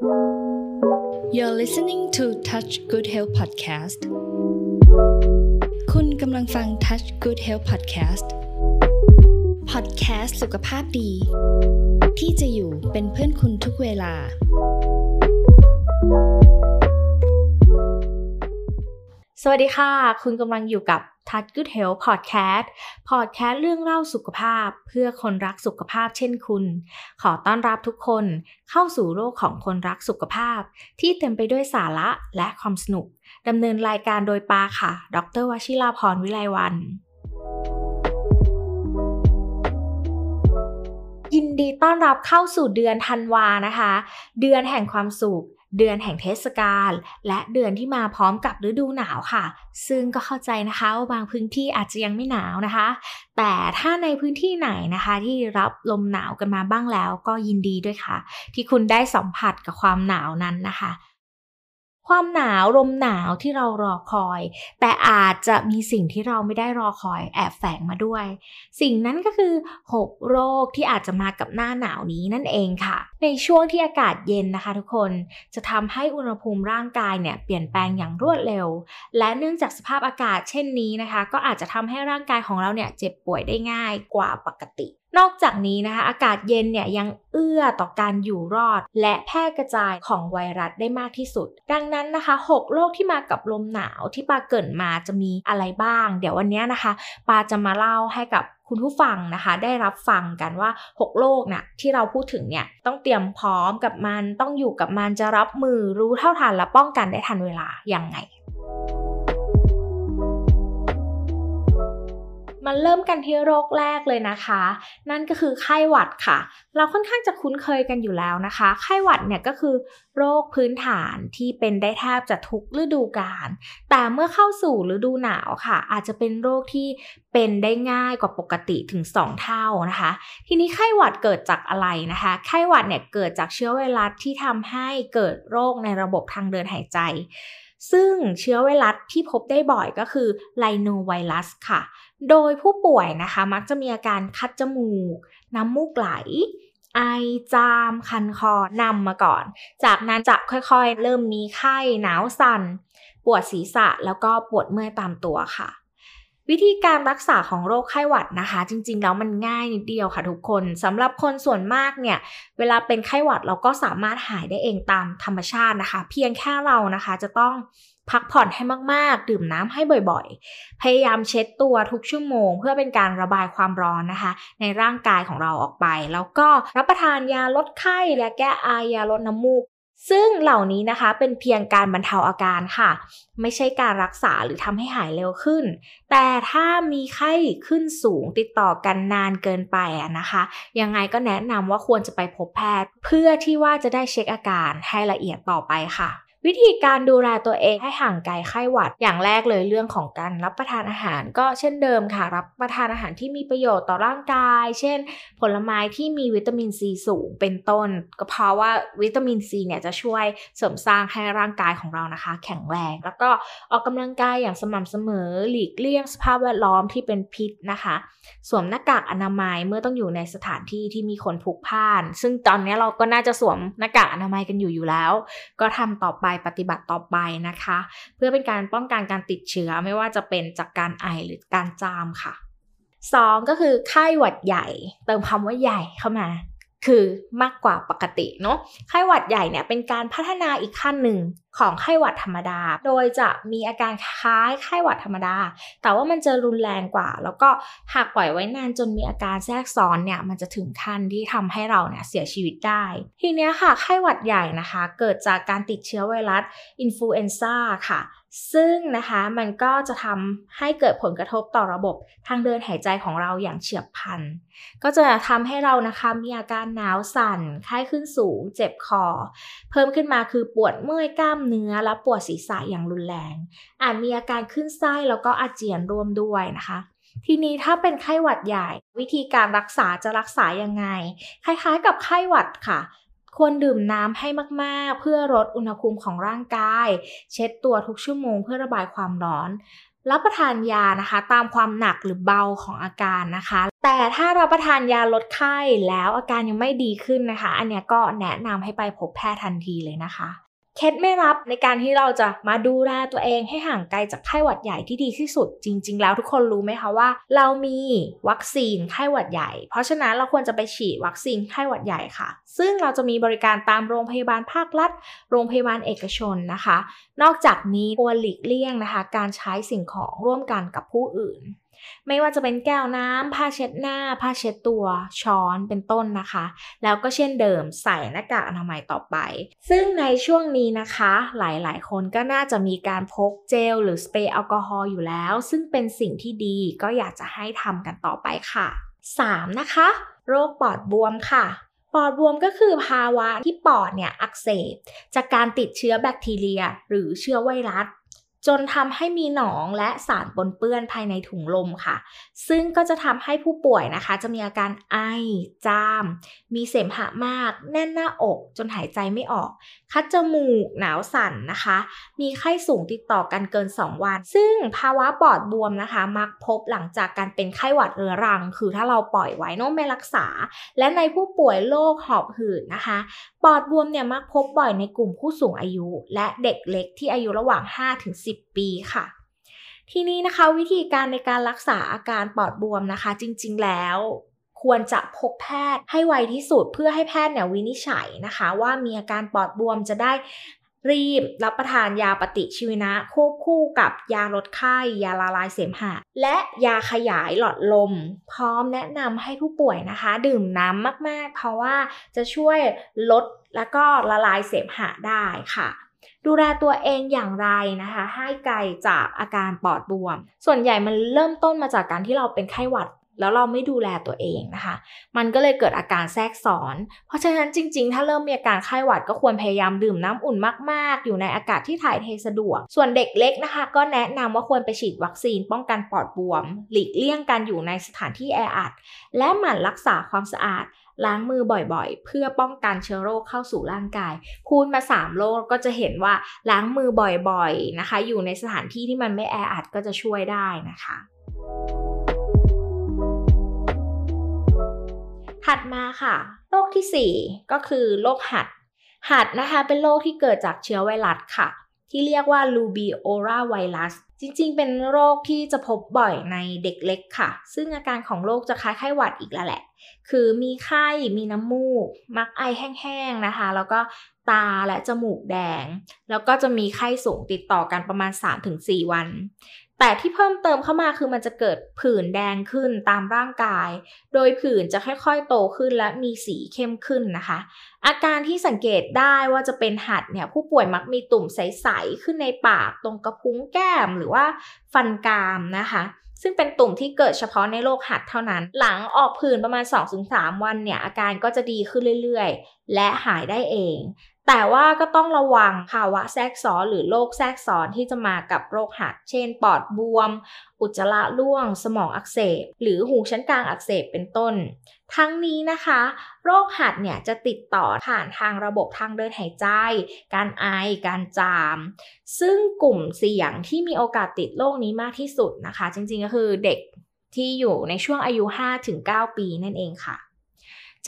You're listening to Touch Good Health Podcast คุณกำลังฟัง Touch Good Health Podcast Podcast สุขภาพดี ที่จะอยู่เป็นเพื่อนคุณทุกเวลา สวัสดีค่ะ คุณกำลังอยู่กับ Touch Good Health Podcast Podcast เรื่องเล่าสุขภาพเพื่อคนรักสุขภาพเช่นคุณ ขอต้อนรับทุกคนเข้าสู่โลกของคนรักสุขภาพ ที่เต็มไปด้วยสาระและความสนุกดำเนินรายการโดยปาค่ะ ดรวชิราพรวิไลวัน ยินดีต้อนรับเข้าสู่เดือนธันวานะคะ เดือนแห่งความสุข เดือนแห่งเทศกาลและเดือนที่มาพร้อมกับฤดูหนาวค่ะ ซึ่งก็เข้าใจนะคะว่าบางพื้นที่อาจจะยังไม่หนาวนะคะ แต่ถ้าในพื้นที่ไหนนะคะ ที่รับลมหนาวกันมาบ้างแล้วก็ยินดีด้วยค่ะ ที่คุณได้สัมผัสกับความหนาวนั้นนะคะ ความหนาวลมหนาวที่เรารอคอย แต่อาจจะมีสิ่งที่เราไม่ได้รอคอยแอบแฝงมาด้วย สิ่งนั้นก็คือ 6 โรคที่อาจจะมากับหน้าหนาวนี้นั่นเองค่ะ ในช่วงที่อากาศเย็นนะคะ ทุกคนจะทำให้อุณหภูมิร่างกายเนี่ยเปลี่ยนแปลงอย่างรวดเร็ว และเนื่องจากสภาพอากาศเช่นนี้นะคะ ก็อาจจะทำให้ร่างกายของเราเนี่ยเจ็บป่วยได้ง่ายกว่าปกตินอกจากนี้นะคะอากาศเย็นเนี่ยยังเอื้อต่อการอยู่รอด และแพร่กระจายของไวรัสได้มากที่สุด ดังนั้นนะคะ 6 โรคที่มากับลมหนาวที่ปาเกรินมาจะมีอะไรบ้าง เดี๋ยววันนี้นะคะ ปาจะมาเล่าให้กับคุณผู้ฟังนะคะ ได้รับฟังกันว่า 6 โรคน่ะที่เราพูดถึงเนี่ยต้องเตรียมพร้อมกับมันต้องอยู่กับมันจะรับมือรู้เท่าทันและป้องกันได้ทันเวลายังไง มาเริ่มกันที่โรคแรกเลยนะคะ นั่นก็คือไข้หวัดค่ะ เราค่อนข้างจะคุ้นเคยกันอยู่แล้วนะคะ ไข้หวัดเนี่ยก็คือโรคพื้นฐานที่เป็นได้แทบจะทุกฤดูกาล แต่เมื่อเข้าสู่ฤดูหนาวค่ะ อาจจะเป็นโรคที่เป็นได้ง่ายกว่าปกติถึง 2 เท่านะคะ ทีนี้ไข้หวัดเกิดจากอะไรนะคะ ไข้หวัดเนี่ยเกิดจากเชื้อไวรัสที่ทำให้เกิดโรคในระบบทางเดินหายใจซึ่งเชื้อไวรัสที่พบได้บ่อยก็คือไลโนไวรัสค่ะ โดยผู้ป่วยนะคะ มักจะมีอาการคัดจมูก น้ำมูกไหล ไอจาม คันคอนำมาก่อน จากนั้นจะค่อยๆ เริ่มมีไข้หนาวสัน่น ปวดศีรษะแล้วก็ปวดเมื่อยตามตัวค่ะ วิธีการรักษาของโรคไข้หวัดนะคะ จริงๆ แล้วมันง่ายนิดเดียวค่ะทุกคนสำหรับคนส่วนมากเนี่ยเวลาเป็นไข้หวัดเราก็สามารถหายได้เองตามธรรมชาตินะคะ เพียงแค่เรานะคะจะต้องพักผ่อนให้มากๆ ดื่มน้ำให้บ่อยๆ พยายามเช็ดตัวทุกชั่วโมง เพื่อเป็นการระบายความร้อนนะคะ ในร่างกายของเราออกไป แล้วก็รับประทานยาลดไข้และแก้ไอยาลดน้ำมูก ซึ่งเหล่านี้นะคะเป็นเพียงการบรรเทาอาการค่ะ ไม่ใช่การรักษาหรือทำให้หายเร็วขึ้น แต่ถ้ามีไข้ขึ้นสูงติดต่อกันนานเกินไปนะคะ ยังไงก็แนะนำว่าควรจะไปพบแพทย์ เพื่อที่ว่าจะได้เช็คอาการให้ละเอียดต่อไปค่ะ วิธีการดูแลตัวเองให้ห่างไกลไข้หวัด อย่างแรกเลยเรื่องของการรับประทานอาหาร ก็เช่นเดิมค่ะ รับประทานอาหารที่มีประโยชน์ต่อร่างกาย เช่น ผลไม้ที่มีวิตามินซีสูงเป็นต้น ก็เพราะว่าวิตามินซีเนี่ยจะช่วยเสริมสร้างให้ร่างกายของเรานะคะ แข็งแรง แล้วก็ออกกำลังกายอย่างสม่ำเสมอหลีกเลี่ยงสภาพแวดล้อมที่เป็นพิษนะคะ สวมหน้ากากอนามัยเมื่อต้องอยู่ในสถานที่ที่มีคนพลุกพ่าน ซึ่งตอนนี้เราก็น่าจะสวมหน้ากากอนามัยกันอยู่อยู่แล้ว ก็ทำต่อไปปฏิบัติต่อไปนะคะ เพื่อเป็นการป้องกันการติดเชื้อไม่ว่าจะเป็นจากการไอหรือการจามค่ะ 2 ก็คือไข้หวัดใหญ่ เติมคำว่าใหญ่เข้ามา คือมากกว่าปกติเนาะไข้หวัดใหญ่เนี่ยเป็นการพัฒนาอีกขั้นหนึ่งของไข้หวัดธรรมดา โดยจะมีอาการคล้ายไข้หวัดธรรมดา แต่ว่ามันจะรุนแรงกว่า แล้วก็หากปล่อยไว้นานจนมีอาการแทรกซ้อนเนี่ยมันจะถึงขั้นที่ทำให้เราเนี่ยเสียชีวิตได้ ทีเนี้ยค่ะไข้หวัดใหญ่นะคะ เกิดจากการติดเชื้อไวรัสอินฟลูเอนซ่าค่ะ ซึ่งนะคะมันก็จะทำให้เกิดผลกระทบต่อระบบทางเดินหายใจของเราอย่างเฉียบพลัน ก็จะทำให้เรานะคะมีอาการหนาวสั่น ไข้ขึ้นสูง เจ็บคอ เพิ่มขึ้นมาคือปวดเมื่อยกล้ามเนื้อ และปวดศีรษะอย่างรุนแรง อาจมีอาการขึ้นไส้แล้วก็อาเจียนร่วมด้วยนะคะทีนี้ถ้าเป็นไข้หวัดใหญ่ วิธีการรักษาจะรักษายังไง คล้ายๆกับไข้หวัดค่ะ ควรดื่มน้ำให้มากๆ เพื่อลดอุณหภูมิของร่างกาย เช็ดตัวทุกชั่วโมงเพื่อระบายความร้อน รับประทานยานะคะตามความหนักหรือเบาของอาการนะคะ แต่ถ้ารับประทานยาลดไข้แล้วอาการยังไม่ดีขึ้นนะคะ อันเนี้ยก็แนะนำให้ไปพบแพทย์ทันทีเลยนะคะ เคล็ดไม่รับในการที่เราจะมาดูแลตัวเองให้ห่างไกลจากไข้หวัดใหญ่ที่ดีที่สุด จริง ๆ แล้วทุกคนรู้ไหมคะว่า เรามีวัคซีนไข้หวัดใหญ่ เพราะฉะนั้นเราควรจะไปฉีดวัคซีนไข้หวัดใหญ่ค่ะ ซึ่งเราจะมีบริการตามโรงพยาบาลภาครัฐ โรงพยาบาลเอกชนนะคะ นอกจากนี้ควรหลีกเลี่ยงนะคะ การใช้สิ่งของร่วมกันกับผู้อื่น ไม่ว่าจะเป็นแก้วน้ำผ้าเช็ดหน้า ผ้าเช็ดตัว ช้อนเป็นต้นนะคะ แล้วก็เช่นเดิมใส่หน้ากากอนามัยต่อไป ซึ่งในช่วงนี้นะคะ หลายๆ คนก็น่าจะมีการพกเจล หรือสเปรย์แอลกอฮอล์อยู่แล้ว ซึ่งเป็นสิ่งที่ดีก็อยากจะให้ทำกันต่อไปค่ะ 3. นะคะ โรคปอดบวมค่ะปอดบวมก็คือภาวะที่ปอดเนี่ยอักเสบ จากการติดเชื้อแบคทีเรีย หรือเชื้อไวรัส จนทำให้มีหนองและสารปนเปื้อนภายในถุงลมค่ะ ซึ่งก็จะทำให้ผู้ป่วยนะคะ จะมีอาการไอ จาม มีเสมหะมาก แน่นหน้าอกจนหายใจไม่ออก คัดจมูก หนาวสั่นนะคะ มีไข้สูงติดต่อกันเกิน 2 วัน ซึ่งภาวะปอดบวมนะคะ มักพบหลังจากการเป็นไข้หวัดเรื้อรัง คือถ้าเราปล่อยไว้นไม่รักษา และในผู้ป่วยโรคหอบหืดนะคะ ปอดบวมเนี่ยมักพบบ่อยในกลุ่มผู้สูงอายุ และเด็กเล็กที่อายุระหว่าง5-10ปีค่ะ ทีนี้นะคะวิธีการในการรักษาอาการปอดบวมนะคะ จริงๆแล้วควรจะพบแพทย์ให้ไวที่สุดเพื่อให้แพทย์เนี่ยวินิจฉัยนะคะ ว่ามีอาการปอดบวมจะได้รีบรับประทานยาปฏิชีวนะควบคู่กับยาลดไข้ ยาละลายเสมหะ และยาขยายหลอดลม พร้อมแนะนำให้ผู้ป่วยนะคะ ดื่มน้ำมากๆ เพราะว่าจะช่วยลดแล้วก็ละลายเสมหะได้ค่ะ ดูแลตัวเองอย่างไรนะคะ ให้ไกลจากอาการปอดบวม ส่วนใหญ่มันเริ่มต้นมาจากการที่เราเป็นไข้หวัดแล้วเราไม่ดูแลตัวเองนะคะ มันก็เลยเกิดอาการแทรกซ้อน เพราะฉะนั้นจริง ๆ ถ้าเริ่มมีอาการไข้หวัดก็ควรพยายามดื่มน้ำอุ่นมาก ๆ อยู่ในอากาศที่ถ่ายเทสะดวก ส่วนเด็กเล็กนะคะ ก็แนะนำว่าควรไปฉีดวัคซีน ป้องกันปอดบวม หลีกเลี่ยงการอยู่ในสถานที่แออัด และหมั่นรักษาความสะอาด ล้างมือบ่อยๆ เพื่อป้องกันเชื้อโรคเข้าสู่ร่างกาย พูดมา 3 โรคก็จะเห็นว่าล้างมือบ่อยๆนะคะ อยู่ในสถานที่ที่มันไม่แออัดก็จะช่วยได้นะคะถัดมาค่ะโรคที่ 4 ก็คือโรคหัด หัดนะคะเป็นโรคที่เกิดจากเชื้อไวรัสค่ะ ที่เรียกว่า Rubeola ไวรัสจริงๆ เป็นโรคที่จะพบบ่อยในเด็กเล็กค่ะ ซึ่งอาการของโรคจะคล้ายไข้หวัดอีกแล้วแหละ คือมีไข้ มีน้ำมูก มักไอแห้งๆนะคะ แล้วก็ตาและจมูกแดง แล้วก็จะมีไข้สูงติดต่อกันประมาณ 3-4 วัน แต่ที่เพิ่มเติมเข้ามาคือมันจะเกิดผื่นแดงขึ้นตามร่างกาย โดยผื่นจะค่อยๆโตขึ้นและมีสีเข้มขึ้นนะคะ อาการที่สังเกตได้ว่าจะเป็นหัดเนี่ยผู้ป่วยมักมีตุ่มใสๆขึ้นในปากตรงกระพุ้งแก้มหรือว่าฟันกรามนะคะซึ่งเป็นตุ่มที่เกิดเฉพาะในโรคหัดเท่านั้น หลังออกผื่นประมาณ 2-3 วันเนี่ยอาการก็จะดีขึ้นเรื่อยๆ และหายได้เอง แต่ว่าก็ต้องระวังภาวะแทรกซ้อนหรือโรคแทรกซ้อนที่จะมากับโรคหัด เช่น ปอดบวม อุจจาระร่วง สมองอักเสบ หรือหูชั้นกลางอักเสบเป็นต้น ทั้งนี้นะคะ โรคหัดเนี่ยจะติดต่อผ่านทางระบบทางเดินหายใจ การไอ การจาม ซึ่งกลุ่มเสี่ยงที่มีโอกาสติดโรคนี้มากที่สุดนะคะ จริงๆก็คือเด็กที่อยู่ในช่วงอายุ 5-9 ปีนั่นเองค่ะ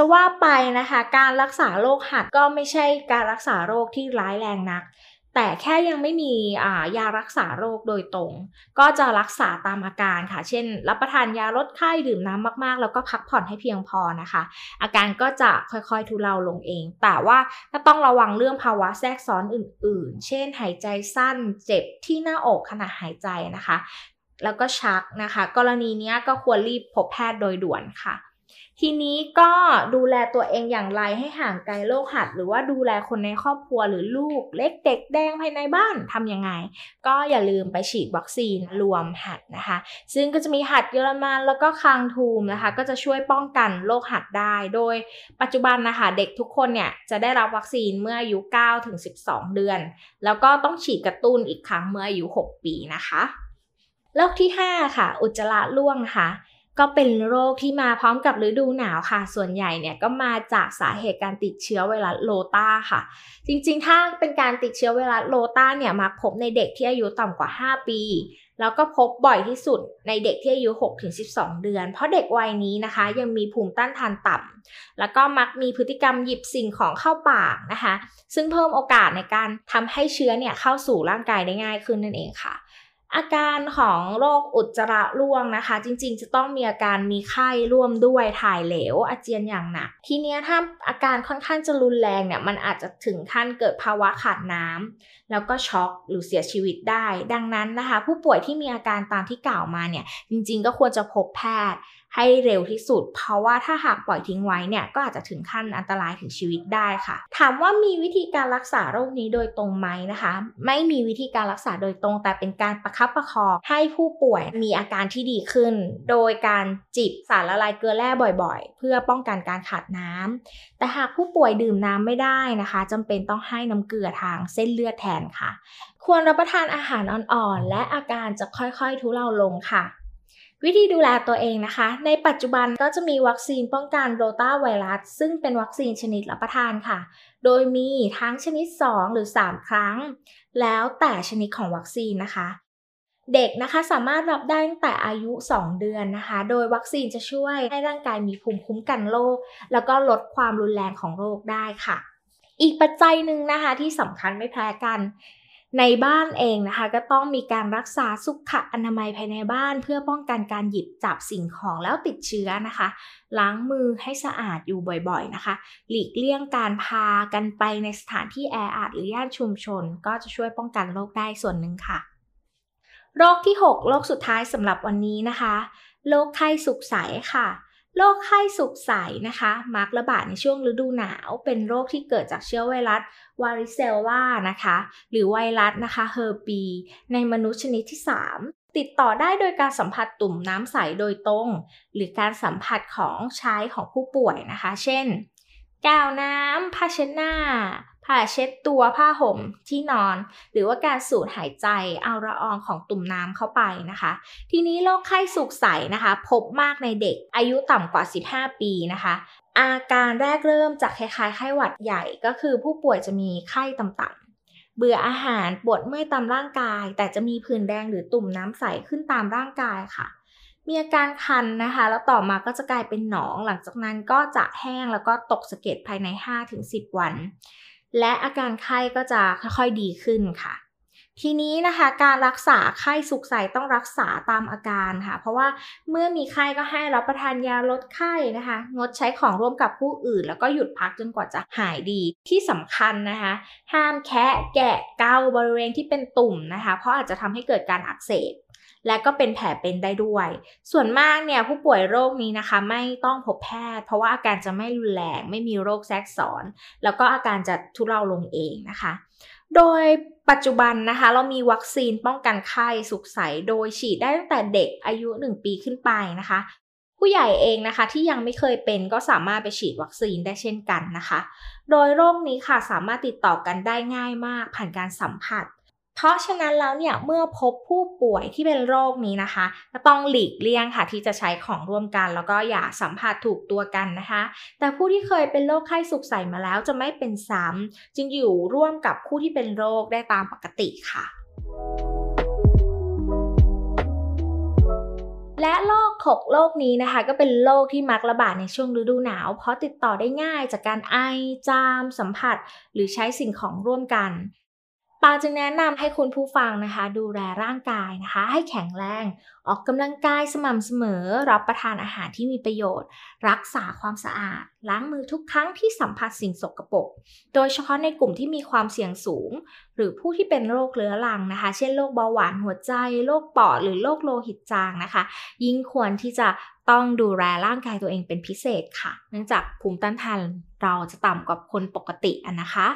จะว่าไปนะคะการรักษาโรคหัดก็ไม่ใช่การรักษาโรคที่ร้ายแรงนัก แต่แค่ยังไม่มียารักษาโรคโดยตรง ก็จะรักษาตามอาการค่ะ เช่น รับประทานยาลดไข้ดื่มน้ำมากๆ แล้วก็พักผ่อนให้เพียงพอนะคะ อาการก็จะค่อยๆทุเลาลงเอง แต่ว่าก็ต้องระวังเรื่องภาวะแทรกซ้อนอื่น ๆ เช่น หายใจสั้นเจ็บที่หน้าอกขณะหายใจนะคะ แล้วก็ชักนะคะ กรณีนี้ก็ควรรีบพบแพทย์โดยด่วนค่ะ ทีนี้ก็ดูแลตัวเองอย่างไรให้ห่างไกลโรคหัด หรือว่าดูแลคนในครอบครัวหรือลูกเล็กเด็กแดงภายในบ้านทำยังไง ก็อย่าลืมไปฉีดวัคซีนรวมหัดนะคะ ซึ่งก็จะมีหัดเยอรมันแล้วก็คางทูมนะคะ ก็จะช่วยป้องกันโรคหัดได้ โดยปัจจุบันนะคะ เด็กทุกคนเนี่ยจะได้รับวัคซีนเมื่ออายุ9ถึง12 เดือน แล้วก็ต้องฉีดกระตุ้นอีกครั้งเมื่ออายุ 6 ปีนะคะโรคที่ 5 ค่ะ อุจจาระร่วงค่ะ ก็เป็นโรคที่มาพร้อมกับฤดูหนาวค่ะ ส่วนใหญ่เนี่ยก็มาจากสาเหตุการติดเชื้อไวรัสโลตาค่ะ จริงๆ ถ้าเป็นการติดเชื้อไวรัสโลตาเนี่ยมักพบในเด็กที่อายุต่ำกว่า 5 ปี แล้วก็พบบ่อยที่สุดในเด็กที่อายุ 6-12 เดือน เพราะเด็กวัยนี้นะคะ ยังมีภูมิต้านทานต่ำแล้วก็มักมีพฤติกรรมหยิบสิ่งของเข้าปากนะคะ ซึ่งเพิ่มโอกาสในการทำให้เชื้อเนี่ยเข้าสู่ร่างกายได้ง่ายขึ้นนั่นเองค่ะ อาการของโรคอุจจาระร่วงนะคะ จริงๆ จะต้องมีอาการมีไข้ร่วมด้วยถ่ายเหลว อาเจียนอย่างหนัก ทีเนี้ยถ้าอาการค่อนข้างจะรุนแรงเนี่ยมันอาจจะถึงขั้นเกิดภาวะขาดน้ำแล้วก็ช็อกหรือเสียชีวิตได้ ดังนั้นนะคะ ผู้ป่วยที่มีอาการตามที่กล่าวมาเนี่ยจริงๆ ก็ควรจะพบแพทย์ให้เร็วที่สุด เพราะว่าถ้าหากปล่อยทิ้งไว้เนี่ยก็อาจจะถึงขั้นอันตรายถึงชีวิตได้ค่ะ ถามว่ามีวิธีการรักษาโรคนี้โดยตรงไหมนะคะ ไม่มีวิธีการรักษาโดยตรง แต่เป็นการประคับประคองให้ผู้ป่วยมีอาการที่ดีขึ้น โดยการจิบสารละลายเกลือแร่บ่อยๆ เพื่อป้องกันการขาดน้ำแต่หากผู้ป่วยดื่มน้ำไม่ได้นะคะจำเป็นต้องให้น้ำเกลือทางเส้นเลือดแทนค่ะ ควรรับประทานอาหารอ่อนๆ และอาการจะค่อยๆ ทุเลาลงค่ะ วิธีดูแลตัวเองนะคะ ในปัจจุบันก็จะมีวัคซีนป้องกันโรตาไวรัส ซึ่งเป็นวัคซีนชนิดรับประทานค่ะ โดยมีทั้งชนิด 2 หรือ 3 ครั้ง แล้วแต่ชนิดของวัคซีนนะคะ เด็กนะคะสามารถรับได้ตั้งแต่อายุ 2 เดือนนะคะ โดยวัคซีนจะช่วยให้ร่างกายมีภูมิคุ้มกันโรคแล้วก็ลดความรุนแรงของโรคได้ค่ะอีกปัจจัยหนึ่งนะคะที่สำคัญไม่แพ้กัน ในบ้านเองนะคะ ก็ต้องมีการรักษาสุขอนามัยภายในบ้าน เพื่อป้องกันการหยิบจับสิ่งของแล้วติดเชื้อนะคะ ล้างมือให้สะอาดอยู่บ่อยๆนะคะ หลีกเลี่ยงการพากันไปในสถานที่แออัดหรือย่านชุมชน ก็จะช่วยป้องกันโรคได้ส่วนหนึ่งค่ะโรคที่ 6 โรคสุดท้ายสำหรับวันนี้นะคะ โรคไข้สุกใสค่ะ โรคไข้สุกใสนะคะมักระบาดในช่วงฤดูหนาว เป็นโรคที่เกิดจากเชื้อไวรัสวาริเซลลานะคะ หรือไวรัสนะคะเฮอร์ปี ในมนุษย์ชนิดที่ 3 ติดต่อได้โดยการสัมผัสตุ่มน้ำใสโดยตรง หรือการสัมผัสของใช้ของผู้ป่วยนะคะ เช่น แก้วน้ำผ้าเช็ดหน้า ผ้าเช็ดตัวผ้าห่มที่นอน หรือว่าการสูดหายใจเอาละอองของตุ่มน้ำเข้าไปนะคะ ทีนี้โรคไข้สุกใสนะคะ พบมากในเด็กอายุต่ำกว่า 15 ปีนะคะ อาการแรกเริ่มจากคล้ายๆไข้หวัดใหญ่ก็คือผู้ป่วยจะมีไข้ต่ำๆเบื่ออาหารปวดเมื่อยตามร่างกาย แต่จะมีผื่นแดงหรือตุ่มน้ำใสขึ้นตามร่างกายค่ะ มีอาการคันนะคะ แล้วต่อมาก็จะกลายเป็นหนอง หลังจากนั้นก็จะแห้งแล้วก็ตกสะเก็ดภายใน 5-10 วัน และอาการไข้ก็จะค่อยๆดีขึ้นค่ะ ทีนี้นะคะการรักษาไข้สุกใสต้องรักษาตามอาการค่ะ เพราะว่าเมื่อมีไข้ก็ให้รับประทานยาลดไข้นะคะ งดใช้ของร่วมกับผู้อื่น แล้วก็หยุดพักจนกว่าจะหายดีที่สำคัญนะคะ ห้ามแคะแกะเกาบริเวณที่เป็นตุ่มนะคะ เพราะอาจจะทำให้เกิดการอักเสบ และก็เป็นแผลเป็นได้ด้วย ส่วนมากเนี่ยผู้ป่วยโรคนี้นะคะ ไม่ต้องพบแพทย์ เพราะว่าอาการจะไม่รุนแรงไม่มีโรคแทรกซ้อน แล้วก็อาการจะทุเลาลงเองนะคะ โดยปัจจุบันนะคะเรามีวัคซีนป้องกันไข้สุกใสโดยฉีดได้ตั้งแต่เด็กอายุ 1 ปีขึ้นไปนะคะ ผู้ใหญ่เองนะคะที่ยังไม่เคยเป็นก็สามารถไปฉีดวัคซีนได้เช่นกันนะคะ โดยโรคนี้ค่ะสามารถติดต่อกันได้ง่ายมากผ่านการสัมผัส เพราะฉะนั้นแล้วเนี่ยเมื่อพบผู้ป่วยที่เป็นโรคนี้นะคะก็ต้องหลีกเลี่ยงค่ะที่จะใช้ของร่วมกันแล้วก็อย่าสัมผัสถูกตัวกันนะคะ แต่ผู้ที่เคยเป็นโรคไข้สุกใสมาแล้วจะไม่เป็นซ้ำจึงอยู่ร่วมกับผู้ที่เป็นโรคได้ตามปกติค่ะและโรคขกโรคนี้นะคะก็เป็นโรคที่มักระบาดในช่วงฤดูหนาว เพราะติดต่อได้ง่ายจากการไอจามสัมผัส หรือใช้สิ่งของร่วมกัน ปาจึงแนะนำให้คุณผู้ฟังนะคะ ดูแลร่างกายนะคะ ให้แข็งแรง ออกกำลังกายสม่ำเสมอ รับประทานอาหารที่มีประโยชน์ รักษาความสะอาด ล้างมือทุกครั้งที่สัมผัสสิ่งสกปรกโดยเฉพาะในกลุ่มที่มีความเสี่ยงสูง หรือผู้ที่เป็นโรคเรื้อรังนะคะ เช่นโรคเบาหวานหัวใจโรคปอดหรือโรคโลหิตจางนะคะ ยิ่งควรที่จะต้องดูแลร่างกายตัวเองเป็นพิเศษค่ะ เนื่องจากภูมิต้านทานเราจะต่ำกว่าคนปกตินะคะ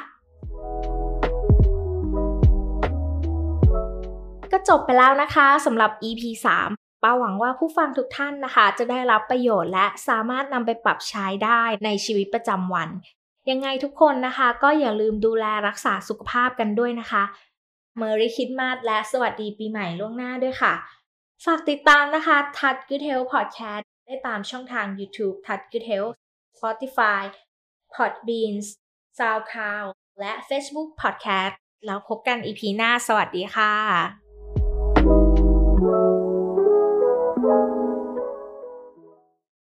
ก็จบไปแล้วนะคะสำหรับ EP 3ป้าหวังว่าผู้ฟังทุกท่านนะคะ จะได้รับประโยชน์และสามารถนำไปปรับใช้ได้ในชีวิตประจำวัน ยังไงทุกคนนะคะ ก็อย่าลืมดูแลรักษาสุขภาพกันด้วยนะคะเมอริคิดมาสและสวัสดีปีใหม่ล่วงหน้าด้วยค่ะ ฝากติดตามนะคะ Touch Good Health Podcast ได้ตามช่องทาง YouTube Touch Good Health Spotify Podbeans SoundCloud และ Facebook Podcast แล้วพบกันอีพีหน้าสวัสดีค่ะ